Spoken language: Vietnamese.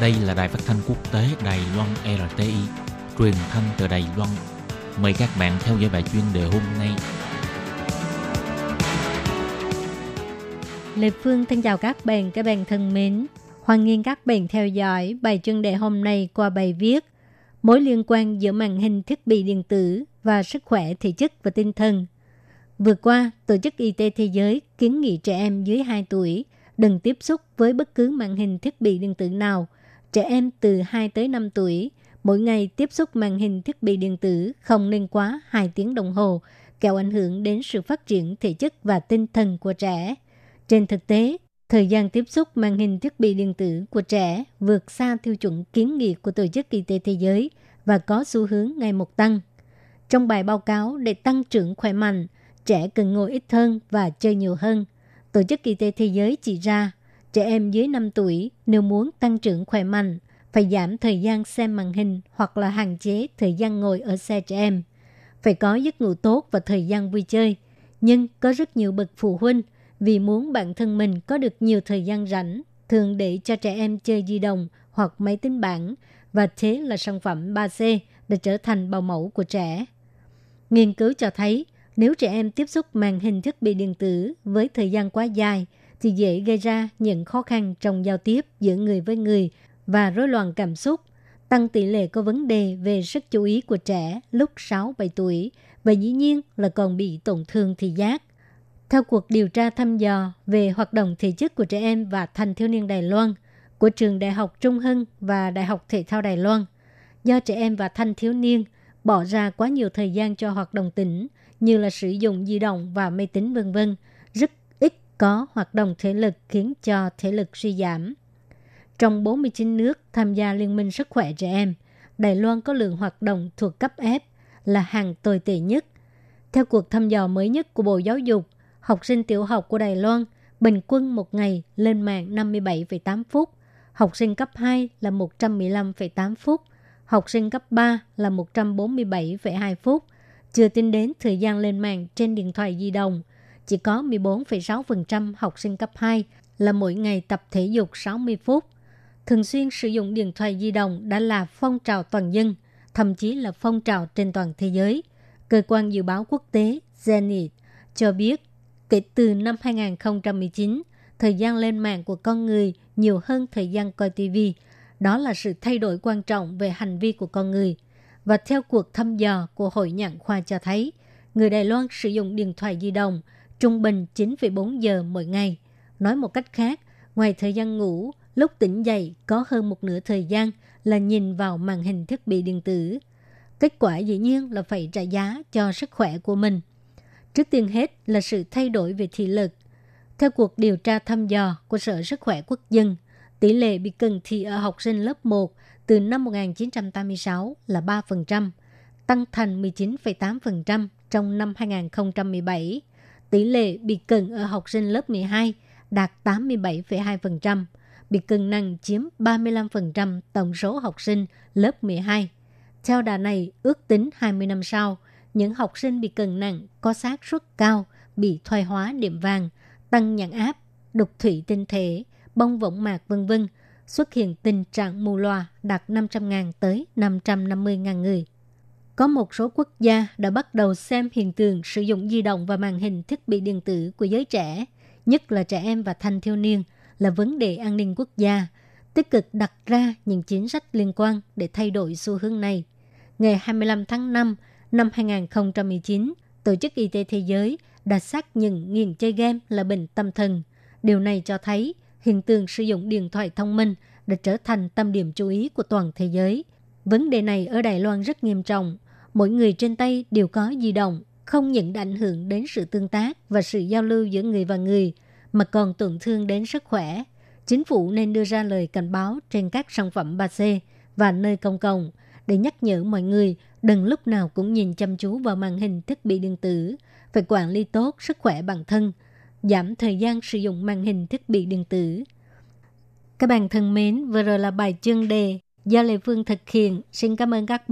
Đây là đài phát thanh quốc tế Đài Loan RTI, truyền thanh từ Đài Loan. Mời các bạn theo dõi bài chuyên đề hôm nay. Lê Phương thân chào các bạn, các bạn thân mến. Hoan nghênh các bạn theo dõi bài chuyên đề hôm nay qua bài viết Mối liên quan giữa màn hình thiết bị điện tử và sức khỏe thể chất và tinh thần. Vừa qua, Tổ chức Y tế Thế giới kiến nghị trẻ em dưới 2 tuổi đừng tiếp xúc với bất cứ màn hình thiết bị điện tử nào. Trẻ em từ 2 tới 5 tuổi mỗi ngày tiếp xúc màn hình thiết bị điện tử không nên quá 2 tiếng đồng hồ, kẻo ảnh hưởng đến sự phát triển thể chất và tinh thần của trẻ. Trên thực tế, thời gian tiếp xúc màn hình thiết bị điện tử của trẻ vượt xa tiêu chuẩn kiến nghị của Tổ chức Y tế Thế giới và có xu hướng ngày một tăng. Trong bài báo cáo để tăng trưởng khỏe mạnh, trẻ cần ngồi ít hơn và chơi nhiều hơn. Tổ chức Y tế Thế giới chỉ ra, trẻ em dưới 5 tuổi nếu muốn tăng trưởng khỏe mạnh, phải giảm thời gian xem màn hình hoặc là hạn chế thời gian ngồi ở xe trẻ em. Phải có giấc ngủ tốt và thời gian vui chơi. Nhưng có rất nhiều bậc phụ huynh vì muốn bản thân mình có được nhiều thời gian rảnh, thường để cho trẻ em chơi di động hoặc máy tính bảng và thế là sản phẩm 3C đã trở thành bào mẫu của trẻ. Nghiên cứu cho thấy, nếu trẻ em tiếp xúc màn hình thiết bị điện tử với thời gian quá dài, thì dễ gây ra những khó khăn trong giao tiếp giữa người với người và rối loạn cảm xúc, tăng tỷ lệ có vấn đề về sức chú ý của trẻ lúc 6-7 tuổi và dĩ nhiên là còn bị tổn thương thị giác. Theo cuộc điều tra thăm dò về hoạt động thể chất của trẻ em và thanh thiếu niên Đài Loan của trường Đại học Trung Hưng và Đại học Thể thao Đài Loan, do trẻ em và thanh thiếu niên bỏ ra quá nhiều thời gian cho hoạt động tỉnh như là sử dụng di động và máy tính vân vân, rất có hoạt động thể lực khiến cho thể lực suy giảm. Trong 49 nước tham gia Liên minh Sức khỏe trẻ em, Đài Loan có lượng hoạt động thuộc cấp F là hàng tồi tệ nhất. Theo cuộc thăm dò mới nhất của Bộ Giáo dục, học sinh tiểu học của Đài Loan bình quân một ngày lên mạng 57,8 phút, học sinh cấp 2 là 115,8 phút, học sinh cấp 3 là 147,2 phút, chưa tính đến thời gian lên mạng trên điện thoại di động. Chỉ có 14,6% học sinh cấp 2 là mỗi ngày tập thể dục 60 phút. Thường xuyên sử dụng điện thoại di động đã là phong trào toàn dân, thậm chí là phong trào trên toàn thế giới. Cơ quan dự báo quốc tế Zenit cho biết kể từ năm 2019, thời gian lên mạng của con người nhiều hơn thời gian coi TV. Đó là sự thay đổi quan trọng về hành vi của con người. Và theo cuộc thăm dò của Hội Nhãn khoa cho thấy, người Đài Loan sử dụng điện thoại di động trung bình 9,4 giờ mỗi ngày. Nói một cách khác, ngoài thời gian ngủ, lúc tỉnh dậy có hơn một nửa thời gian là nhìn vào màn hình thiết bị điện tử. Kết quả dĩ nhiên là phải trả giá cho sức khỏe của mình. Trước tiên hết là sự thay đổi về thị lực. Theo cuộc điều tra thăm dò của Sở Sức khỏe Quốc dân, tỷ lệ bị cận thị ở học sinh lớp 1 từ năm 1986 là 3%, tăng thành 19,8% trong năm 2017. Tỷ lệ bị cận ở học sinh lớp 12 đạt 87,2%, bị cận nặng chiếm 35% tổng số học sinh lớp 12. Theo đà này, ước tính 20 năm sau, những học sinh bị cận nặng có xác suất cao bị thoái hóa điểm vàng, tăng nhãn áp, đục thủy tinh thể, bong võng mạc vân vân xuất hiện tình trạng mù loà đạt 500.000 tới 550.000 người. Có một số quốc gia đã bắt đầu xem hiện tượng sử dụng di động và màn hình thiết bị điện tử của giới trẻ, nhất là trẻ em và thanh thiếu niên, là vấn đề an ninh quốc gia, tích cực đặt ra những chính sách liên quan để thay đổi xu hướng này. Ngày 25 tháng 5 năm 2019, Tổ chức Y tế Thế giới đã xác nhận nghiện chơi game là bệnh tâm thần. Điều này cho thấy hiện tượng sử dụng điện thoại thông minh đã trở thành tâm điểm chú ý của toàn thế giới. Vấn đề này ở Đài Loan rất nghiêm trọng. Mỗi người trên tay đều có di động, không những đã ảnh hưởng đến sự tương tác và sự giao lưu giữa người và người, mà còn tổn thương đến sức khỏe. Chính phủ nên đưa ra lời cảnh báo trên các sản phẩm 3C và nơi công cộng để nhắc nhở mọi người đừng lúc nào cũng nhìn chăm chú vào màn hình thiết bị điện tử, phải quản lý tốt sức khỏe bản thân, giảm thời gian sử dụng màn hình thiết bị điện tử. Các bạn thân mến, vừa rồi là bài chương đề do Lê Phương thực hiện. Xin cảm ơn các